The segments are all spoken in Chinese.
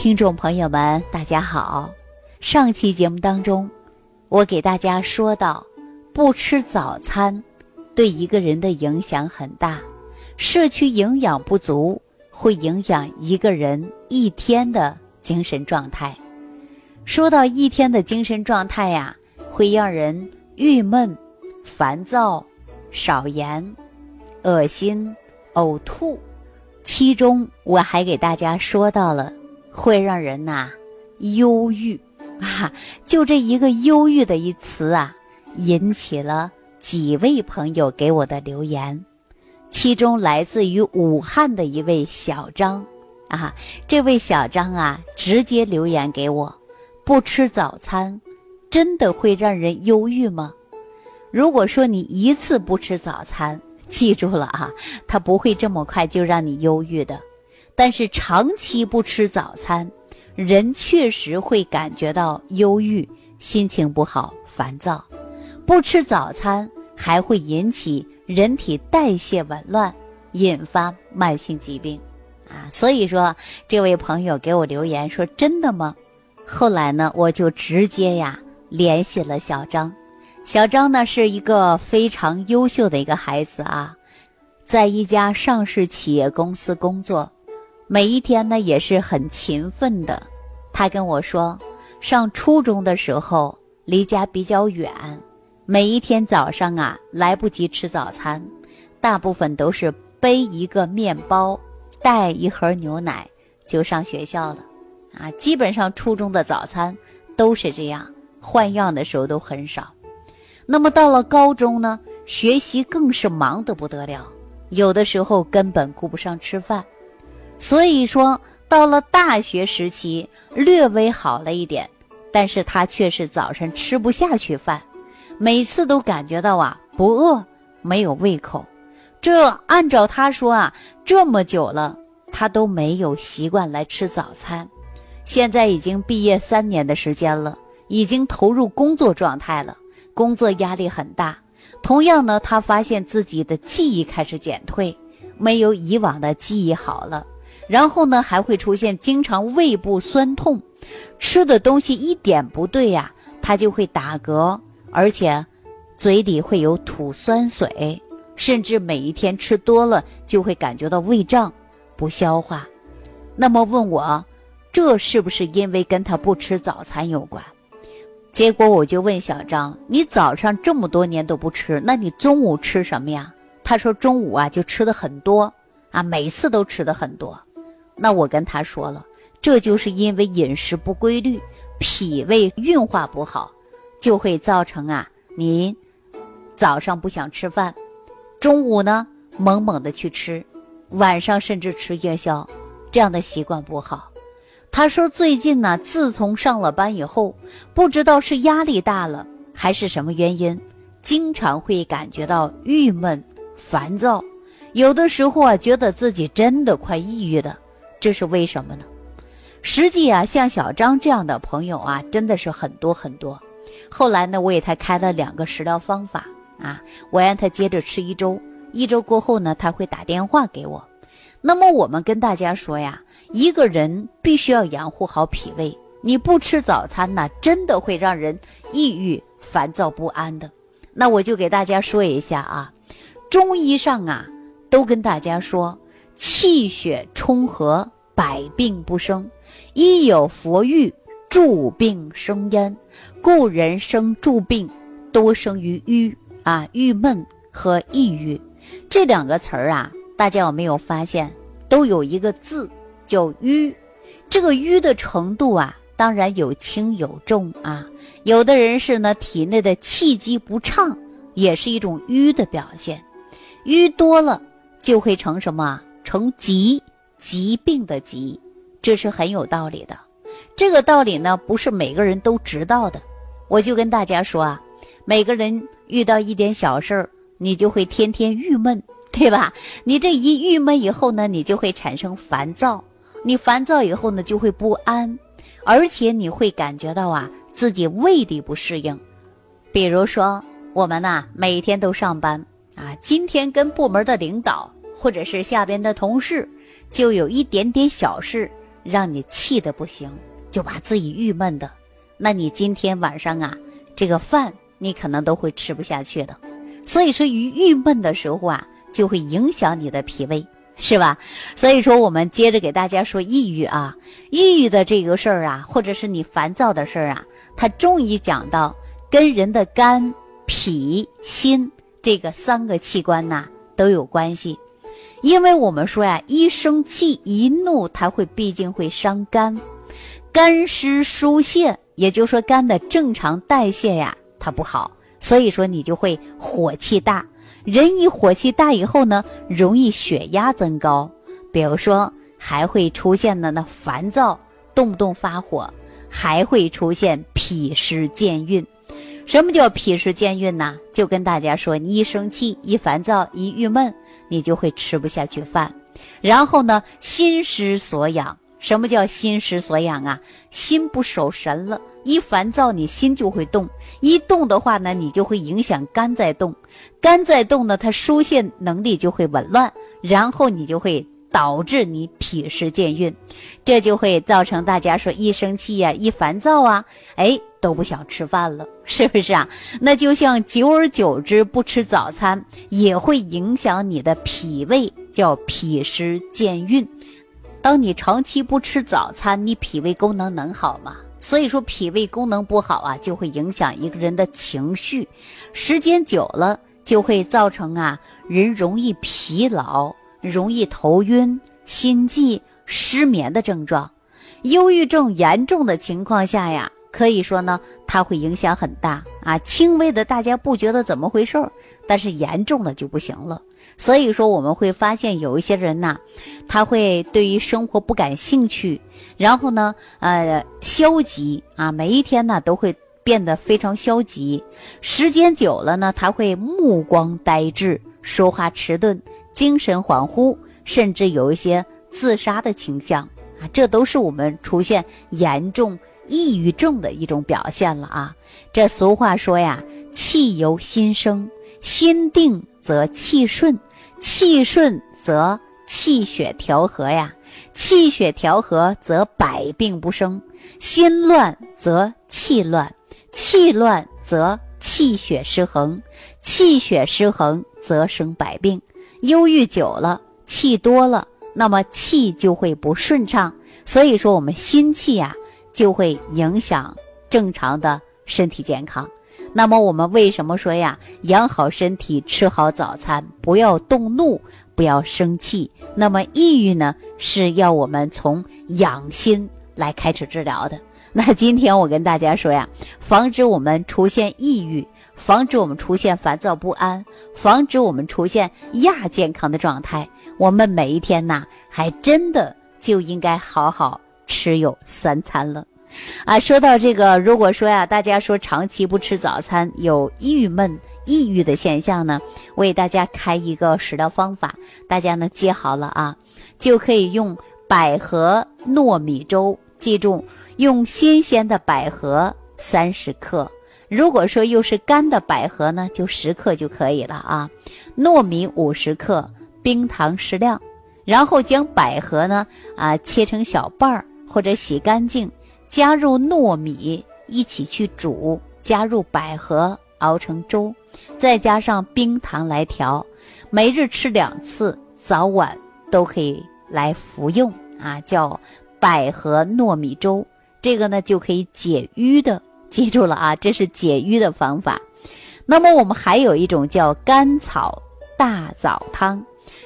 听众朋友们，大家好。上期节目当中，我给大家说到，不吃早餐对一个人的影响很大，摄取营养不足会影响一个人一天的精神状态。说到一天的精神状态呀，会让人郁闷、烦躁、少言、恶心、呕吐。其中我还给大家说到了。会让人呐忧郁 啊！就这一个忧郁的一词啊，引起了几位朋友给我的留言。其中来自于武汉的一位小张啊，这位小张啊，直接留言给我：不吃早餐，真的会让人忧郁吗？如果说你一次不吃早餐，记住了啊，他不会这么快就让你忧郁的。但是长期不吃早餐，人确实会感觉到忧郁、心情不好、烦躁。不吃早餐还会引起人体代谢紊乱，引发慢性疾病。啊，所以说这位朋友给我留言说：“真的吗？”后来呢，我就直接呀联系了小张。小张呢是一个非常优秀的一个孩子啊，在一家上市企业公司工作。每一天呢也是很勤奋的，他跟我说，上初中的时候离家比较远，每一天早上啊来不及吃早餐，大部分都是背一个面包，带一盒牛奶就上学校了，啊，基本上初中的早餐都是这样，换样的时候都很少。那么到了高中呢，学习更是忙得不得了，有的时候根本顾不上吃饭。所以说，到了大学时期，略微好了一点，但是他却是早晨吃不下去饭，每次都感觉到啊不饿，没有胃口。这按照他说啊，这么久了，他都没有习惯来吃早餐。现在已经毕业三年的时间了，已经投入工作状态了，工作压力很大。同样呢，他发现自己的记忆开始减退，没有以往的记忆好了。然后呢，还会出现经常胃部酸痛，吃的东西一点不对呀，他就会打嗝，而且嘴里会有吐酸水，甚至每一天吃多了就会感觉到胃胀、不消化。那么问我，这是不是因为跟他不吃早餐有关？结果我就问小张：“你早上这么多年都不吃，那你中午吃什么呀？”他说：“中午啊就吃的很多啊，每次都吃的很多。”那我跟他说了，这就是因为饮食不规律，脾胃运化不好，就会造成啊，您早上不想吃饭，中午呢猛猛的去吃，晚上甚至吃夜宵，这样的习惯不好。他说最近呢，自从上了班以后，不知道是压力大了还是什么原因，经常会感觉到郁闷、烦躁，有的时候啊，觉得自己真的快抑郁了。这是为什么呢？实际啊，像小张这样的朋友啊，真的是很多很多。后来呢，我给他开了两个食疗方法啊，我让他接着吃一周，一周过后呢，他会打电话给我。那么我们跟大家说呀，一个人必须要养护好脾胃，你不吃早餐呢，真的会让人抑郁、烦躁不安的。那我就给大家说一下啊，中医上啊，都跟大家说。气血充和，百病不生；一有佛欲，助病生焉。故人生助病，多生于郁啊、郁闷和抑郁这两个词儿啊。大家有没有发现，都有一个字叫郁？这个郁的程度啊，当然有轻有重啊。有的人是呢，体内的气机不畅，也是一种郁的表现。郁多了，就会成什么？成疾，疾病的疾，这是很有道理的。这个道理呢，不是每个人都知道的。我就跟大家说啊，每个人遇到一点小事儿，你就会天天郁闷，对吧？你这一郁闷以后呢，你就会产生烦躁，你烦躁以后呢，就会不安，而且你会感觉到啊，自己胃里不适应。比如说，我们呐，每天都上班啊，今天跟部门的领导。或者是下边的同事，就有一点点小事，让你气的不行，就把自己郁闷的，那你今天晚上啊，这个饭你可能都会吃不下去的。所以说，于郁闷的时候啊，就会影响你的脾胃，是吧？所以说，我们接着给大家说抑郁啊，抑郁的这个事儿啊，或者是你烦躁的事儿啊，它中医讲到跟人的肝、脾、心这个三个器官呐都有关系，因为我们说呀，一生气一怒，它会毕竟会伤肝，肝湿疏泄，也就是说肝的正常代谢呀，它不好。所以说你就会火气大，人一火气大以后呢，容易血压增高，比如说还会出现的那烦躁，动不动发火，还会出现脾湿健运。什么叫脾湿健运呢？就跟大家说，你一生气、一烦躁、一郁闷，你就会吃不下去饭，然后呢，心失所养。什么叫心失所养啊？心不守神了。一烦躁，你心就会动；一动的话呢，你就会影响肝在动。肝在动呢，它疏泄能力就会紊乱，然后你就会导致你脾湿健运，这就会造成大家说一生气呀、一烦躁啊，哎都不想吃饭了，是不是啊？那就像久而久之不吃早餐，也会影响你的脾胃，叫脾湿健运。当你长期不吃早餐，你脾胃功能能好吗？所以说，脾胃功能不好啊，就会影响一个人的情绪，时间久了就会造成啊，人容易疲劳、容易头晕、心悸、失眠的症状。忧郁症严重的情况下呀，可以说呢，它会影响很大啊。轻微的大家不觉得怎么回事儿，但是严重了就不行了。所以说，我们会发现有一些人呐，他会对于生活不感兴趣，然后呢，呃，消极啊，每一天呢都会变得非常消极。时间久了呢，他会目光呆滞，说话迟钝，精神恍惚，甚至有一些自杀的倾向啊，这都是我们出现严重抑郁症的一种表现了啊。这俗话说呀，气由心生，心定则气顺。气顺则气血调和呀，气血调和则百病不生；心乱则气乱，气乱则气血失衡，气血失衡则生百病。忧郁久了，气多了，那么气就会不顺畅。所以说，我们心气呀，就会影响正常的身体健康。那么我们为什么说呀？养好身体，吃好早餐，不要动怒，不要生气。那么抑郁呢，是要我们从养心来开始治疗的。那今天我跟大家说呀，防止我们出现抑郁，防止我们出现烦躁不安，防止我们出现亚健康的状态，我们每一天呐，还真的就应该好好吃有三餐了。啊，说到这个，如果说呀，大家说长期不吃早餐有郁闷、抑郁的现象呢，我给大家开一个食疗方法，大家呢记好了啊，就可以用百合糯米粥。记住，用新鲜的百合三十克，如果说又是干的百合呢，就十克就可以了啊。糯米五十克，冰糖适量，然后将百合呢啊切成小瓣儿或者洗干净。加入糯米一起去煮，加入百合熬成粥，再加上冰糖来调，每日吃两次，早晚都可以来服用啊，叫百合糯米粥。这个呢就可以解瘀的，记住了啊，这是解瘀的方法。那么我们还有一种叫甘草大枣汤，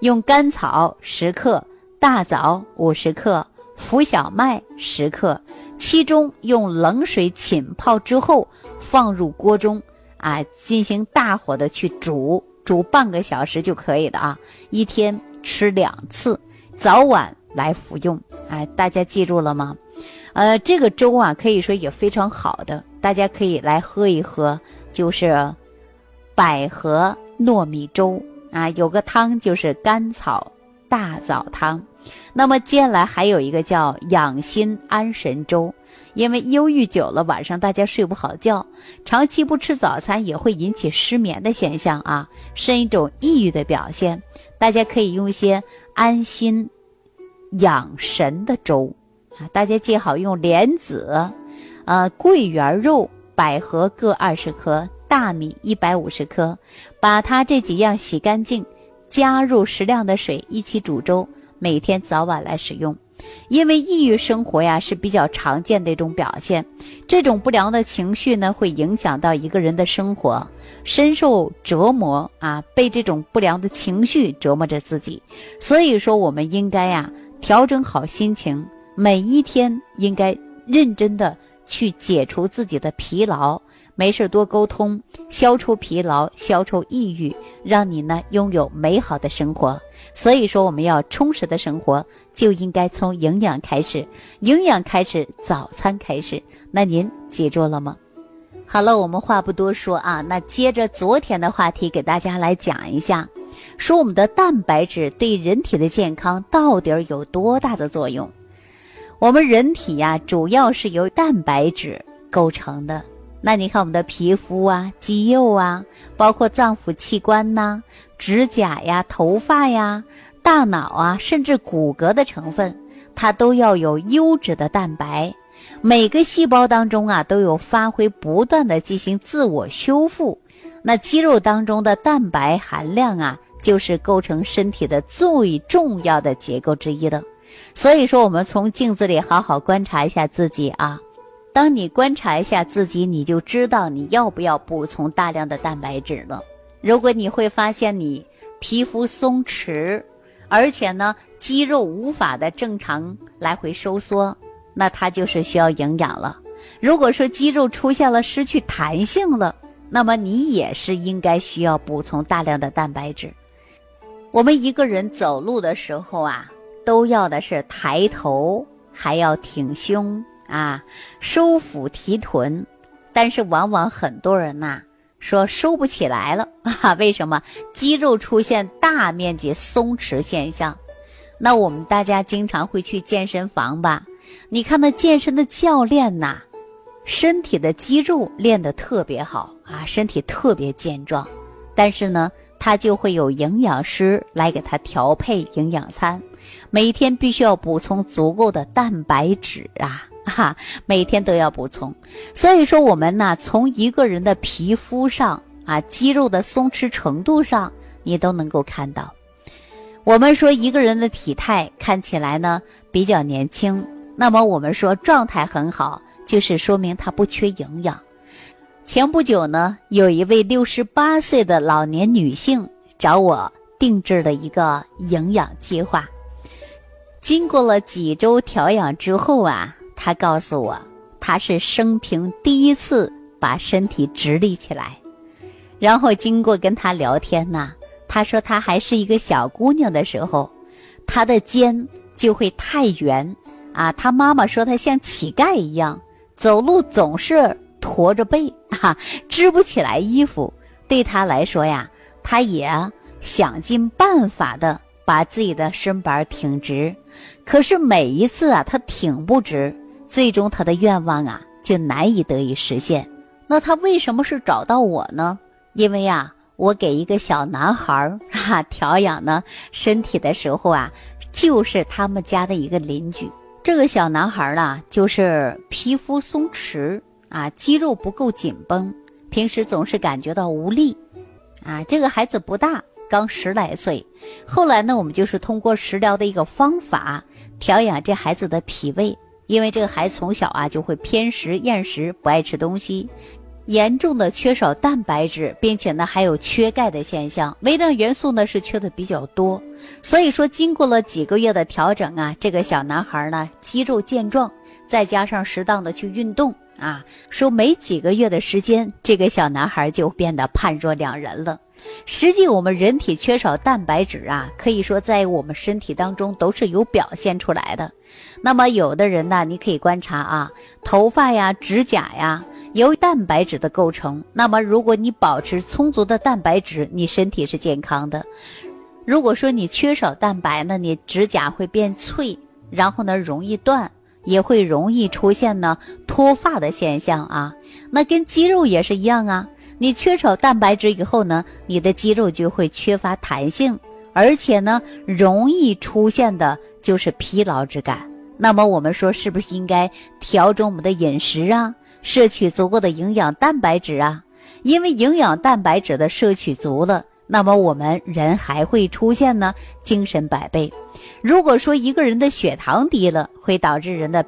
用甘草十克，大枣五十克，浮小麦十克。其中用冷水浸泡之后，放入锅中，啊，进行大火的去煮，煮半个小时就可以了啊。一天吃两次，早晚来服用。哎，大家记住了吗？呃，这个粥啊，可以说也非常好的，大家可以来喝一喝，就是百合糯米粥啊。有个汤就是甘草大枣汤。那么接下来还有一个叫养心安神粥，因为忧郁久了，晚上大家睡不好觉，长期不吃早餐也会引起失眠的现象啊，是一种抑郁的表现。大家可以用一些安心养神的粥啊，大家记好，用莲子、呃桂圆肉、百合各二十克，大米一百五十克，把它这几样洗干净，加入适量的水一起煮粥，每天早晚来使用。因为抑郁生活呀是比较常见的一种表现，这种不良的情绪呢会影响到一个人的生活，深受折磨啊，被这种不良的情绪折磨着自己。所以说，我们应该呀调整好心情，每一天应该认真的去解除自己的疲劳。没事多沟通，消除疲劳，消除抑郁，让你呢拥有美好的生活。所以说，我们要充实的生活，就应该从营养开始，营养开始，早餐开始。那您记住了吗？好了，我们话不多说啊，那接着昨天的话题，给大家来讲一下，说我们的蛋白质对人体的健康到底有多大的作用？我们人体呀，主要是由蛋白质构成的。那你看我们的皮肤啊、肌肉啊，包括脏腑器官呐、指甲呀、头发呀、大脑啊，甚至骨骼的成分，它都要有优质的蛋白。每个细胞当中啊，都有发挥不断的进行自我修复。那肌肉当中的蛋白含量啊，就是构成身体的最重要的结构之一的。所以说，我们从镜子里好好观察一下自己啊。当你观察一下自己，你就知道你要不要补充大量的蛋白质了。如果你会发现你皮肤松弛，而且呢肌肉无法的正常来回收缩，那它就是需要营养了。如果说肌肉出现了失去弹性了，那么你也是应该需要补充大量的蛋白质。我们一个人走路的时候啊，都要的是抬头，还要挺胸。啊，收腹提臀，但是往往很多人呐说收不起来了 啊？为什么？肌肉出现大面积松弛现象。那我们大家经常会去健身房吧？你看那健身的教练呐，身体的肌肉练得特别好啊，身体特别健壮，但是呢，他就会有营养师来给他调配营养餐，每天必须要补充足够的蛋白质啊。哈，每天都要补充，所以说我们呢，从一个人的皮肤上啊，肌肉的松弛程度上，你都能够看到。我们说一个人的体态看起来呢比较年轻，那么我们说状态很好，就是说明他不缺营养。前不久呢，有一位六十八岁的老年女性找我定制了一个营养计划，经过了几周调养之后啊。他告诉我，他是生平第一次把身体直立起来，然后经过跟他聊天呐，他说他还是一个小姑娘的时候，她的肩就会太圆啊，他妈妈说她像乞丐一样，走路总是驼着背 啊，织不起来衣服。对他来说呀，他也想尽办法的把自己的身板挺直，可是每一次啊，他挺不直。最终他的愿望啊就难以得以实现。那他为什么是找到我呢？因为呀，我给一个小男孩儿哈调养呢身体的时候啊，就是他们家的一个邻居。这个小男孩儿呢，就是皮肤松弛啊，肌肉不够紧绷，平时总是感觉到无力啊。这个孩子不大，刚十来岁。后来呢，我们就是通过食疗的一个方法调养这孩子的脾胃。因为这个孩子从小啊就会偏食厌食，不爱吃东西，严重的缺少蛋白质，并且呢还有缺钙的现象，微量元素呢是缺的比较多。所以说，经过了几个月的调整啊，这个小男孩呢肌肉健壮，再加上适当的去运动啊，说没几个月的时间，这个小男孩就变得判若两人了。实际我们人体缺少蛋白质啊，可以说在我们身体当中都是有表现出来的。那么有的人呢，你可以观察啊，头发呀、指甲呀，由蛋白质的构成。那么如果你保持充足的蛋白质，你身体是健康的。如果说你缺少蛋白，那你指甲会变脆，然后呢容易断，也会容易出现呢脱发的现象啊。那跟肌肉也是一样啊。你缺少蛋白质以后呢，你的肌肉就会缺乏弹性，而且呢，容易出现的就是疲劳之感。那么我们说是不是应该调整我们的饮食啊，摄取足够的营养蛋白质啊？因为营养蛋白质的摄取足了，那么我们人还会出现呢精神百倍。如果说一个人的血糖低了，会导致人的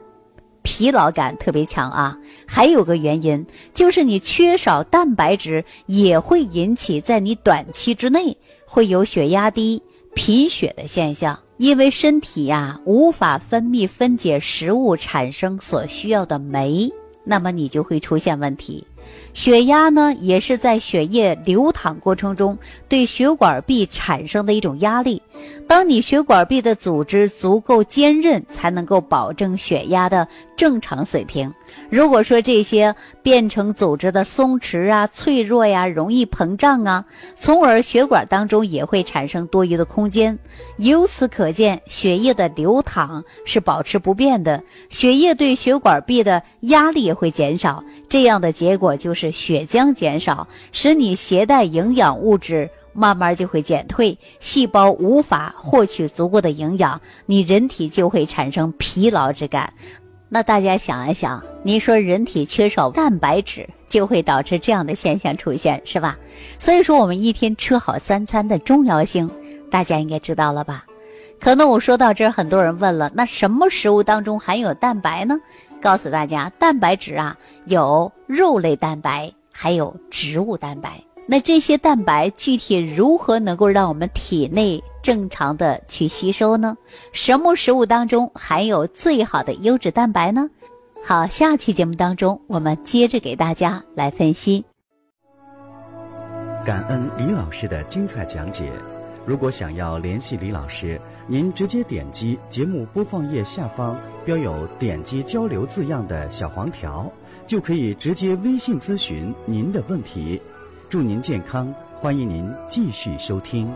疲劳感特别强啊。还有个原因就是你缺少蛋白质，也会引起在你短期之内会有血压低、贫血的现象。因为身体呀无法分泌分解食物产生所需要的酶，那么你就会出现问题。血压呢，也是在血液流淌过程中对血管壁产生的一种压力。当你血管壁的组织足够坚韧，才能够保证血压的正常水平。如果说这些变成组织的松弛啊、脆弱呀、容易膨胀啊，从而血管当中也会产生多余的空间。由此可见，血液的流淌是保持不变的，血液对血管壁的压力也会减少。这样的结果就是血浆减少，使你携带营养物质慢慢就会减退，细胞无法获取足够的营养，你人体就会产生疲劳之感。那大家想一想，你说人体缺少蛋白质，就会导致这样的现象出现，是吧？所以说，我们一天吃好三餐的重要性，大家应该知道了吧？可能我说到这儿，很多人问了，那什么食物当中含有蛋白呢？告诉大家，蛋白质啊，有肉类蛋白，还有植物蛋白。那这些蛋白具体如何能够让我们体内？正常的去吸收呢？什么食物当中含有最好的优质蛋白呢？好，下期节目当中我们接着给大家来分析。感恩李老师的精彩讲解。如果想要联系李老师，您直接点击节目播放页下方标有“点击交流”字样的小黄条，就可以直接微信咨询您的问题。祝您健康，欢迎您继续收听。